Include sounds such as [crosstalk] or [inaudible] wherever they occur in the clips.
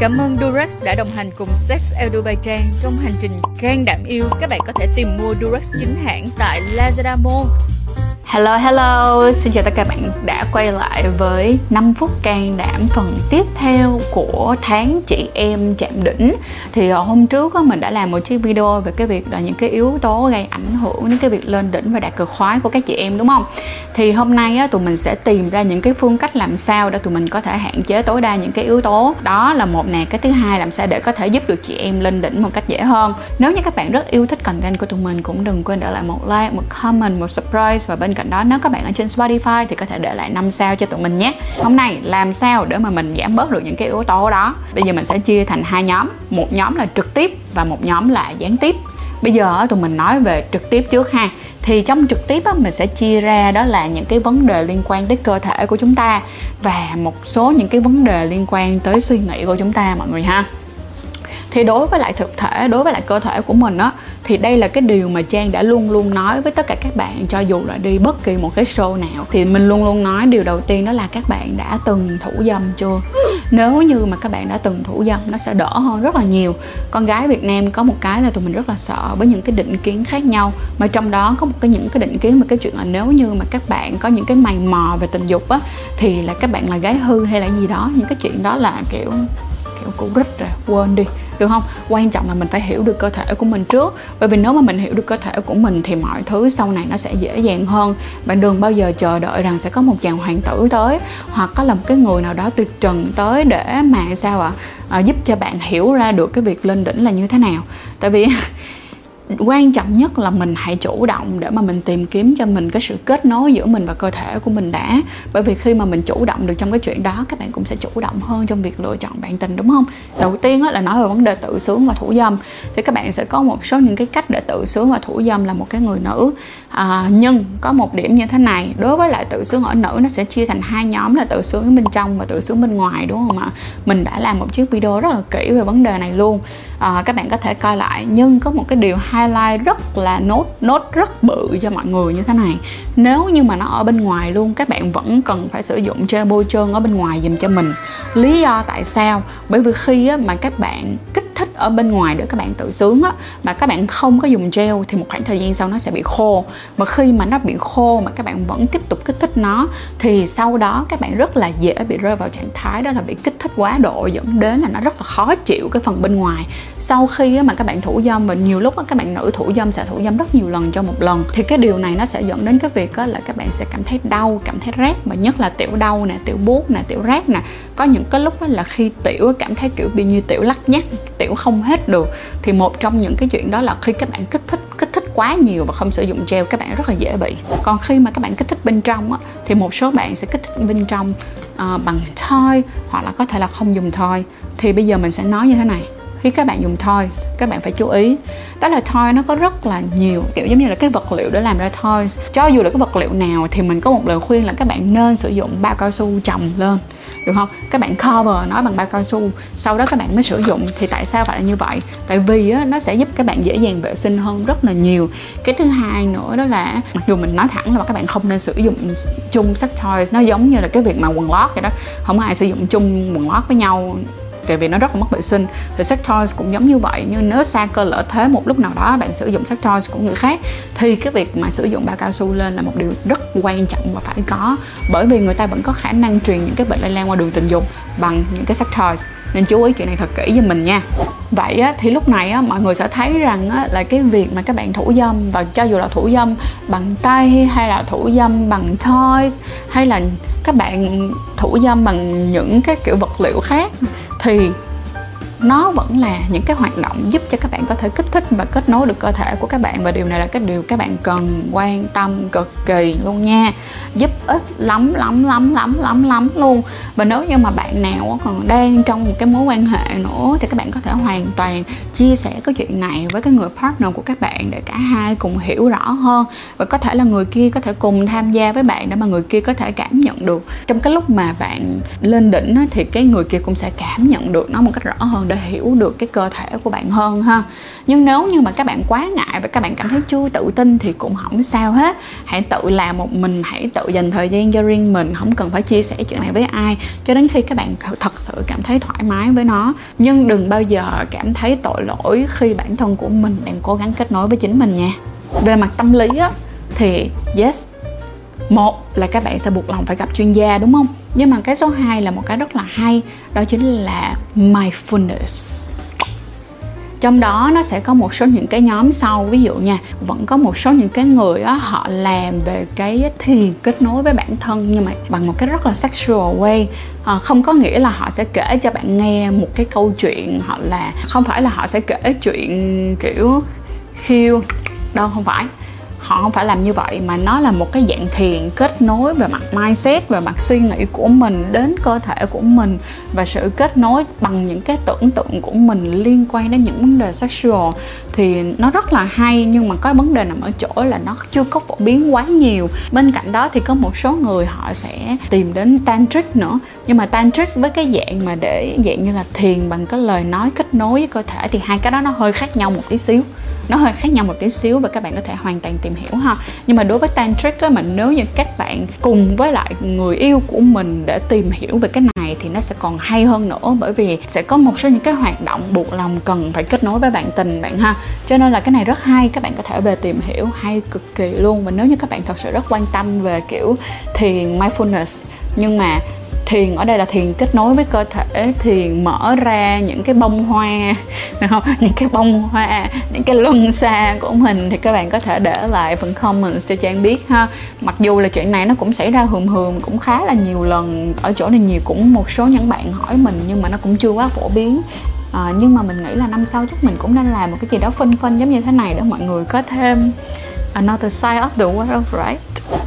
Cảm ơn Durex đã đồng hành cùng Sex Edubaytran trong hành trình can đảm yêu. Các bạn có thể tìm mua Durex chính hãng tại Lazada Mall Hello hello, xin chào tất cả bạn đã quay lại với 5 phút can đảm phần tiếp theo của tháng chị em chạm đỉnh. Thì ờ, hôm trước mình đã làm một chiếc video về cái việc là những cái yếu tố gây ảnh hưởng đến cái việc lên đỉnh và đạt cực khoái của các chị em đúng không? Thì hôm nay tụi mình sẽ tìm ra những cái phương cách làm sao để tụi mình có thể hạn chế tối đa những cái yếu tố. Đó là một nè, cái thứ hai làm sao để có thể giúp được chị em lên đỉnh một cách dễ hơn. Nếu như các bạn rất yêu thích content của tụi mình cũng đừng quên để lại một like, một comment, một surprise và bên cạnh đó nếu các bạn ở trên Spotify thì có thể để lại 5 sao cho tụi mình nhé. Hôm nay làm sao để mà mình giảm bớt được những cái yếu tố đó? Bây giờ mình sẽ chia thành hai nhóm. Một nhóm là trực tiếp và một nhóm là gián tiếp. Bây giờ tụi mình nói về trực tiếp trước ha. Thì trong trực tiếp á, mình sẽ chia ra đó là những cái vấn đề liên quan tới cơ thể của chúng ta và một số những cái vấn đề liên quan tới suy nghĩ của chúng ta mọi người ha thì đối với lại thực thể, đối với lại cơ thể của mình á, thì đây là cái điều mà trang đã luôn luôn nói với tất cả các bạn cho dù là đi bất kỳ một cái show nào. Thì mình luôn luôn nói điều đầu tiên đó là các bạn đã từng thủ dâm chưa? Nếu như mà các bạn đã từng thủ dâm, nó sẽ đỡ hơn rất là nhiều. Con gái việt nam có một cái là tụi mình rất là sợ với những cái định kiến khác nhau, mà trong đó có một cái những cái định kiến mà cái chuyện là nếu như mà các bạn có những cái mày mò về tình dục á, thì là các bạn là gái hư hay là gì đó. Những cái chuyện đó là kiểu kiểu cũ rích rồi quên đi được không? Quan trọng là mình phải hiểu được cơ thể của mình trước. Bởi vì nếu mà mình hiểu được cơ thể của mình thì mọi thứ sau này nó sẽ dễ dàng hơn. Bạn đừng bao giờ chờ đợi rằng sẽ có một chàng hoàng tử tới hoặc có là một cái người nào đó tuyệt trần tới để mà sao ạ? À? à, giúp cho bạn hiểu ra được cái việc lên đỉnh là như thế nào. Tại vì quan trọng nhất là mình hãy chủ động để mà mình tìm kiếm cho mình cái sự kết nối giữa mình và cơ thể của mình đã. Bởi vì khi mà mình chủ động được trong cái chuyện đó các bạn cũng sẽ chủ động hơn trong việc lựa chọn bạn tình đúng không? Đầu tiên là nói về vấn đề tự sướng và thủ dâm. Thì các bạn sẽ có một số những cái cách để tự sướng và thủ dâm là một cái người nữ. À, nhưng có một điểm như thế này đối với lại tự sướng ở nữ nó sẽ chia thành hai nhóm là tự sướng bên trong và tự sướng bên ngoài đúng không ạ? Mình đã làm một chiếc video rất là kỹ về vấn đề này luôn. À, các bạn có thể coi lại. Nhưng có một cái điều hay highlight rất là nốt nốt rất bự cho mọi người như thế này. Nếu như mà nó ở bên ngoài luôn các bạn vẫn cần phải sử dụng che bôi trơn ở bên ngoài dùm cho mình. Lý do tại sao? Bởi vì khi á, mà các bạn kích thích ở bên ngoài để các bạn tự sướng á mà các bạn không có dùng gel thì một khoảng thời gian sau nó sẽ bị khô. Mà khi mà nó bị khô mà các bạn vẫn tiếp tục kích thích nó, thì sau đó các bạn rất là dễ bị rơi vào trạng thái đó là bị kích thích quá độ, dẫn đến là nó rất là khó chịu cái phần bên ngoài. Sau khi mà các bạn thủ dâm và nhiều lúc các bạn nữ thủ dâm sẽ thủ dâm rất nhiều lần cho một lần, thì cái điều này nó sẽ dẫn đến cái việc là các bạn sẽ cảm thấy đau, cảm thấy rát mà nhất là tiểu đau nè, tiểu buốt nè, tiểu rát nè. Có những cái lúc là khi tiểu cảm thấy kiểu bị như tiểu lắc nhắc, tiểu không hết được, thì một trong những cái chuyện đó là khi các bạn kích thích kích thích quá nhiều và không sử dụng gel các bạn rất là dễ bị. Còn khi mà các bạn kích thích bên trong á, thì một số bạn sẽ kích thích bên trong uh, bằng thoi hoặc là có thể là không dùng thoi. thì bây giờ mình sẽ nói như thế này. Khi các bạn dùng toys các bạn phải chú ý. Đó là toy nó có rất là nhiều kiểu giống như là cái vật liệu để làm ra toys cho dù là cái vật liệu nào thì mình có một lời khuyên là các bạn nên sử dụng bao cao su chồng lên được không? Các bạn cover nó bằng bao cao su sau đó các bạn mới sử dụng. Thì tại sao phải như vậy? Tại vì á, nó sẽ giúp các bạn dễ dàng vệ sinh hơn rất là nhiều. Cái thứ hai nữa đó là mặc dù mình nói thẳng là các bạn không nên sử dụng chung sex toys nó giống như là cái việc mà quần lót vậy đó. Không ai sử dụng chung quần lót với nhau tại vì nó rất là mất vệ sinh. Thì sex toys cũng giống như vậy như nếu xa cơ lỡ thế một lúc nào đó bạn sử dụng sex toys của người khác thì cái việc mà sử dụng bao cao su lên là một điều rất quan trọng và phải có. Bởi vì người ta vẫn có khả năng truyền những cái bệnh lây lan qua đường tình dục bằng những cái sex toys. Nên chú ý chuyện này thật kỹ giùm mình nha. Vậy á, thì lúc này á, mọi người sẽ thấy rằng á, là cái việc mà các bạn thủ dâm và cho dù là thủ dâm bằng tay hay là thủ dâm bằng toys hay là các bạn thủ dâm bằng những cái kiểu vật liệu khác thì nó vẫn là những cái hoạt động giúp cho các bạn có thể kích thích và kết nối được cơ thể của các bạn. Và điều này là cái điều các bạn cần quan tâm cực kỳ luôn nha. Giúp ích lắm lắm lắm lắm lắm lắm luôn. Và nếu như mà bạn nào còn đang trong một cái mối quan hệ nữa thì các bạn có thể hoàn toàn chia sẻ cái chuyện này với cái người partner của các bạn để cả hai cùng hiểu rõ hơn. Và có thể là người kia có thể cùng tham gia với bạn để mà người kia có thể cảm nhận được. Trong cái lúc mà bạn lên đỉnh thì cái người kia cũng sẽ cảm nhận được nó một cách rõ hơn để hiểu được cái cơ thể của bạn hơn ha. Nhưng nếu như mà các bạn quá ngại và các bạn cảm thấy chưa tự tin thì cũng không sao hết. Hãy tự làm một mình, hãy tự dành thời gian cho riêng mình không cần phải chia sẻ chuyện này với ai. Cho đến khi các bạn thật sự cảm thấy thoải mái với nó. Nhưng đừng bao giờ cảm thấy tội lỗi khi bản thân của mình đang cố gắng kết nối với chính mình nha. Về mặt tâm lý á, thì yes một là các bạn sẽ buộc lòng phải gặp chuyên gia đúng không? Nhưng mà cái số 2 là một cái rất là hay đó chính là mindfulness. Trong đó nó sẽ có một số những cái nhóm sau ví dụ nha vẫn có một số những cái người đó họ làm về cái thiền kết nối với bản thân nhưng mà bằng một cái rất là sexual way. À, không có nghĩa là họ sẽ kể cho bạn nghe một cái câu chuyện hoặc là không phải là họ sẽ kể chuyện kiểu khiêu đâu không phải họ không phải làm như vậy, mà nó là một cái dạng thiền kết nối về mặt mindset, về mặt suy nghĩ của mình đến cơ thể của mình, và sự kết nối bằng những cái tưởng tượng của mình liên quan đến những vấn đề sexual. Thì nó rất là hay, nhưng mà có vấn đề nằm ở chỗ là nó chưa có phổ biến quá nhiều. Bên cạnh đó thì có một số người họ sẽ tìm đến tantric nữa. Nhưng mà tantric với cái dạng mà để dạng như là thiền bằng cái lời nói kết nối với cơ thể thì hai cái đó nó hơi khác nhau một tí xíu nó hơi khác nhau một tí xíu và các bạn có thể hoàn toàn tìm hiểu ha. Nhưng mà đối với tantric á, mà nếu như các bạn cùng với lại người yêu của mình để tìm hiểu về cái này thì nó sẽ còn hay hơn nữa. Bởi vì sẽ có một số những cái hoạt động buộc lòng cần phải kết nối với bạn tình bạn ha. Cho nên là cái này rất hay, các bạn có thể về tìm hiểu, hay cực kỳ luôn. Và nếu như các bạn thật sự rất quan tâm về kiểu thiền, mindfulness, nhưng mà thiền ở đây là thiền kết nối với cơ thể thiền mở ra những cái bông hoa không? [laughs] Những cái bông hoa những cái luân xa của mình thì các bạn có thể để lại phần comments cho trang biết ha. Mặc dù là chuyện này nó cũng xảy ra hườm hườm cũng khá là nhiều lần ở chỗ này nhiều cũng một số những bạn hỏi mình nhưng mà nó cũng chưa quá phổ biến. À, nhưng mà mình nghĩ là năm sau chắc mình cũng nên làm một cái gì đó phân phân giống như thế này để mọi người có thêm another side of the world, right?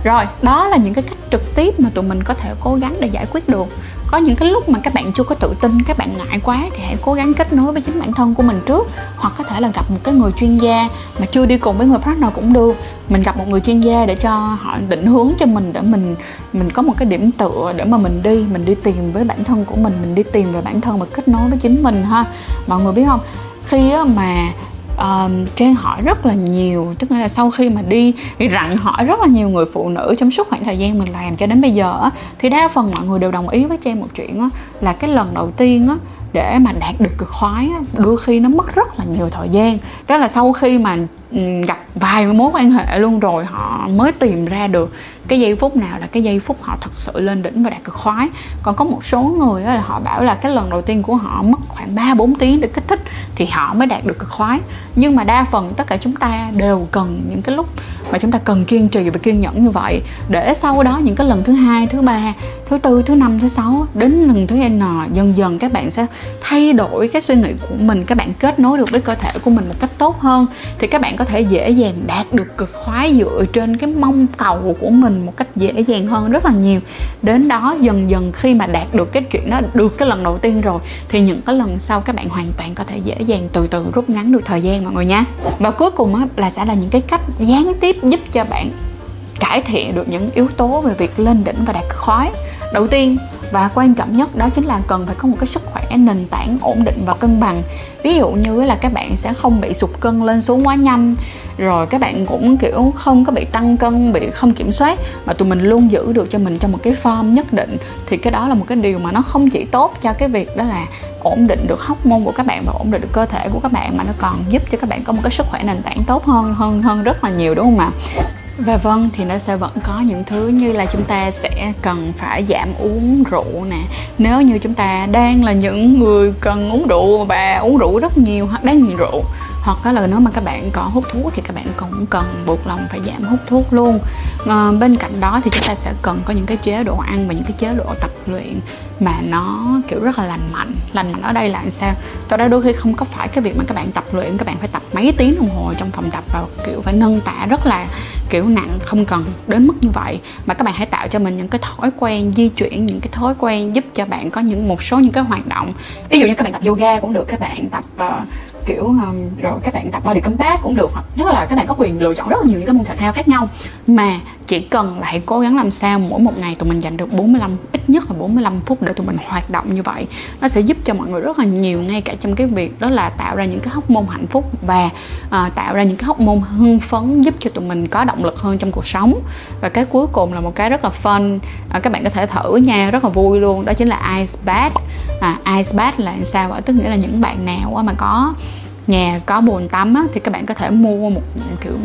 Rồi, đó là những cái cách trực tiếp mà tụi mình có thể cố gắng để giải quyết được. Có những cái lúc mà các bạn chưa có tự tin, các bạn ngại quá thì hãy cố gắng kết nối với chính bản thân của mình trước. Hoặc có thể là gặp một cái người chuyên gia mà chưa đi cùng với người partner cũng được. Mình gặp một người chuyên gia để cho họ định hướng cho mình để mình mình có một cái điểm tựa để mà mình đi mình đi tìm với bản thân của mình mình đi tìm về bản thân và kết nối với chính mình ha. Mọi người biết không? Khi mà um, Trang hỏi rất là nhiều tức là sau khi mà đi thì rặn hỏi rất là nhiều người phụ nữ trong suốt khoảng thời gian mình làm cho đến bây giờ á, thì đa phần mọi người đều đồng ý với Trang một chuyện là cái lần đầu tiên á để mà đạt được cực khoái đôi khi nó mất rất là nhiều thời gian. Tức là sau khi mà gặp vài mối quan hệ luôn rồi họ mới tìm ra được cái giây phút nào là cái giây phút họ thật sự lên đỉnh và đạt cực khoái. Còn có một số người là họ bảo là cái lần đầu tiên của họ mất khoảng 3 4 tiếng để kích thích thì họ mới đạt được cực khoái. Nhưng mà đa phần tất cả chúng ta đều cần những cái lúc mà chúng ta cần kiên trì và kiên nhẫn như vậy. Để sau đó những cái lần thứ hai, thứ ba, thứ tư, thứ năm, thứ sáu, đến lần thứ n, dần dần các bạn sẽ thay đổi cái suy nghĩ của mình, các bạn kết nối được với cơ thể của mình một cách tốt hơn. Thì các bạn có thể dễ dàng đạt được cực khoái dựa trên cái mong cầu của mình một cách dễ dàng hơn rất là nhiều. Đến đó dần dần khi mà đạt được cái chuyện đó được cái lần đầu tiên rồi thì những cái lần sau các bạn hoàn toàn có thể dễ dàng từ từ rút ngắn được thời gian mọi người nha. Và cuối cùng á, là sẽ là những cái cách gián tiếp giúp cho bạn cải thiện được những yếu tố về việc lên đỉnh và đạt cực khoái. Đầu tiên và quan trọng nhất đó chính là cần phải có một cái sức khỏe nền tảng ổn định và cân bằng. Ví dụ như là các bạn sẽ không bị sụt cân lên xuống quá nhanh rồi các bạn cũng, kiểu, không có bị tăng cân, bị không kiểm soát, mà tụi mình luôn giữ được cho mình trong một cái form nhất định, thì cái đó là một cái điều mà nó không chỉ tốt cho cái việc đó là ổn định được hóc môn của các bạn và ổn định được cơ thể của các bạn, mà nó còn giúp cho các bạn có một cái sức khỏe nền tảng tốt hơn hơn hơn rất là nhiều, đúng không ạ? Và vâng thì nó sẽ vẫn có những thứ như là chúng ta sẽ cần phải giảm uống rượu nè. Nếu như chúng ta đang là những người cần uống rượu và uống rượu rất nhiều hoặc đang nghiện rượu hoặc có là nếu mà các bạn có hút thuốc thì các bạn cũng cần buộc lòng phải giảm hút thuốc luôn. À, bên cạnh đó thì chúng ta sẽ cần có những cái chế độ ăn và những cái chế độ tập luyện mà nó kiểu rất là lành mạnh. Lành mạnh ở đây là làm sao? Tôi đó đôi khi không có phải cái việc mà các bạn tập luyện các bạn phải tập mấy tiếng đồng hồ trong phòng tập và kiểu phải nâng tạ rất là kiểu nặng không cần đến mức như vậy. Mà các bạn hãy tạo cho mình những cái thói quen di chuyển những cái thói quen giúp cho bạn có những một số những cái hoạt động. Ví dụ như các bạn tập yoga cũng được các bạn tập uh, kiểu um, rồi các bạn tập body combat cũng được hoặc rất là các bạn có quyền lựa chọn rất là nhiều những cái môn thể thao khác nhau. Mà chỉ cần là hãy cố gắng làm sao mỗi một ngày tụi mình dành được 45 ít nhất là 45 phút để tụi mình hoạt động như vậy. Nó sẽ giúp cho mọi người rất là nhiều ngay cả trong cái việc đó là tạo ra những cái hóc môn hạnh phúc và à, tạo ra những cái hóc môn hưng phấn giúp cho tụi mình có động lực hơn trong cuộc sống. Và cái cuối cùng là một cái rất là fun à, các bạn có thể thử nha rất là vui luôn đó chính là ice bath. À, ice bath là sao vậy tức nghĩa là những bạn nào mà có nhà có bồn tắm á, thì các bạn có thể mua một kiểu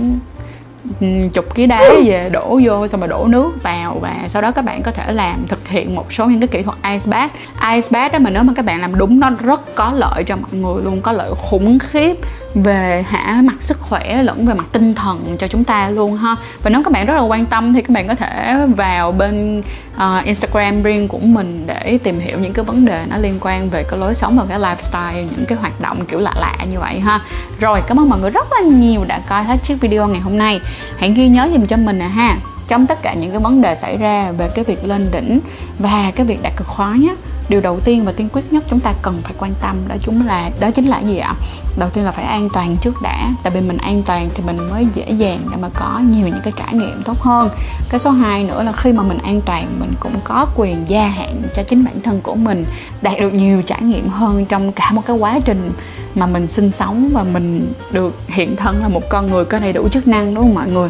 chục ký đá về đổ vô xong rồi đổ nước vào và sau đó các bạn có thể làm thực hiện một số những cái kỹ thuật ice bath. Ice bath đó mà nếu mà các bạn làm đúng nó rất có lợi cho mọi người luôn có lợi khủng khiếp về hả mặt sức khỏe lẫn về mặt tinh thần cho chúng ta luôn ha. Và nếu các bạn rất là quan tâm thì các bạn có thể vào bên uh, Instagram riêng của mình để tìm hiểu những cái vấn đề nó liên quan về cái lối sống và cái lifestyle những cái hoạt động kiểu lạ lạ như vậy ha. Rồi cảm ơn mọi người rất là nhiều đã coi hết chiếc video ngày hôm nay. Hãy ghi nhớ dùm cho mình nè ha. Trong tất cả những cái vấn đề xảy ra về cái việc lên đỉnh và cái việc đạt cực khóa nhé điều đầu tiên và tiên quyết nhất chúng ta cần phải quan tâm đó chúng là, đó chính là gì ạ? Đầu tiên là phải an toàn trước đã. Tại vì mình an toàn thì mình mới dễ dàng để mà có nhiều những cái trải nghiệm tốt hơn. Cái số 2 nữa là khi mà mình an toàn, mình cũng có quyền gia hạn cho chính bản thân của mình, đạt được nhiều trải nghiệm hơn trong cả một cái quá trình mà mình sinh sống và mình được hiện thân là một con người có đầy đủ chức năng, đúng không mọi người?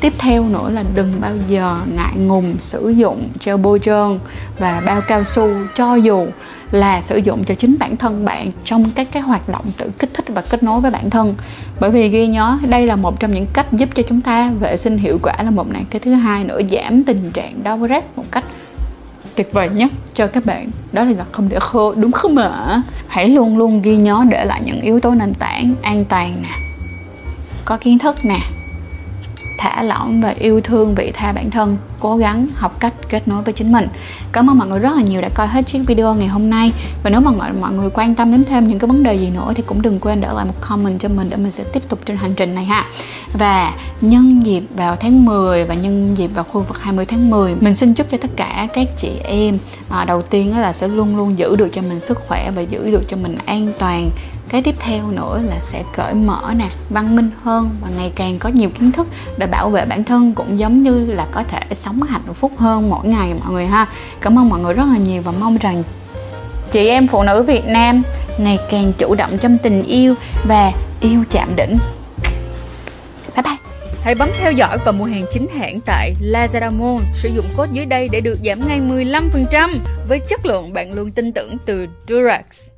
Tiếp theo nữa là đừng bao giờ ngại ngùng sử dụng gel bôi trơn và bao cao su, cho dù là sử dụng cho chính bản thân bạn trong các cái hoạt động tự kích thích và kết nối với bản thân. Bởi vì ghi nhớ, đây là một trong những cách giúp cho chúng ta vệ sinh hiệu quả là một này. Cái thứ hai nữa, giảm tình trạng đau rát một cách tuyệt vời nhất cho các bạn. Đó là không để khô. Đúng không ạ? Hãy luôn luôn ghi nhớ để lại những yếu tố nền tảng an toàn nè, có kiến thức nè thả lỏng và yêu thương vị tha bản thân cố gắng học cách kết nối với chính mình. Cảm ơn mọi người rất là nhiều đã coi hết chiếc video ngày hôm nay. Và nếu mà mọi, mọi người quan tâm đến thêm những cái vấn đề gì nữa thì cũng đừng quên để lại một comment cho mình để mình sẽ tiếp tục trên hành trình này ha. Và nhân dịp vào tháng 10 và nhân dịp vào khu vực 20 tháng 10 mình xin chúc cho tất cả các chị em à, đầu tiên là sẽ luôn luôn giữ được cho mình sức khỏe và giữ được cho mình an toàn cái tiếp theo nữa là sẽ cởi mở nè, văn minh hơn và ngày càng có nhiều kiến thức để bảo vệ bản thân cũng giống như là có thể sống hạnh phúc hơn mỗi ngày mọi người ha cảm ơn mọi người rất là nhiều và mong rằng chị em phụ nữ Việt Nam ngày càng chủ động trong tình yêu và yêu chạm đỉnh bye bye Hãy bấm theo dõi và mua hàng chính hãng tại Lazada Mall. Sử dụng code dưới đây để được giảm ngay 15% với chất lượng bạn luôn tin tưởng từ Durax.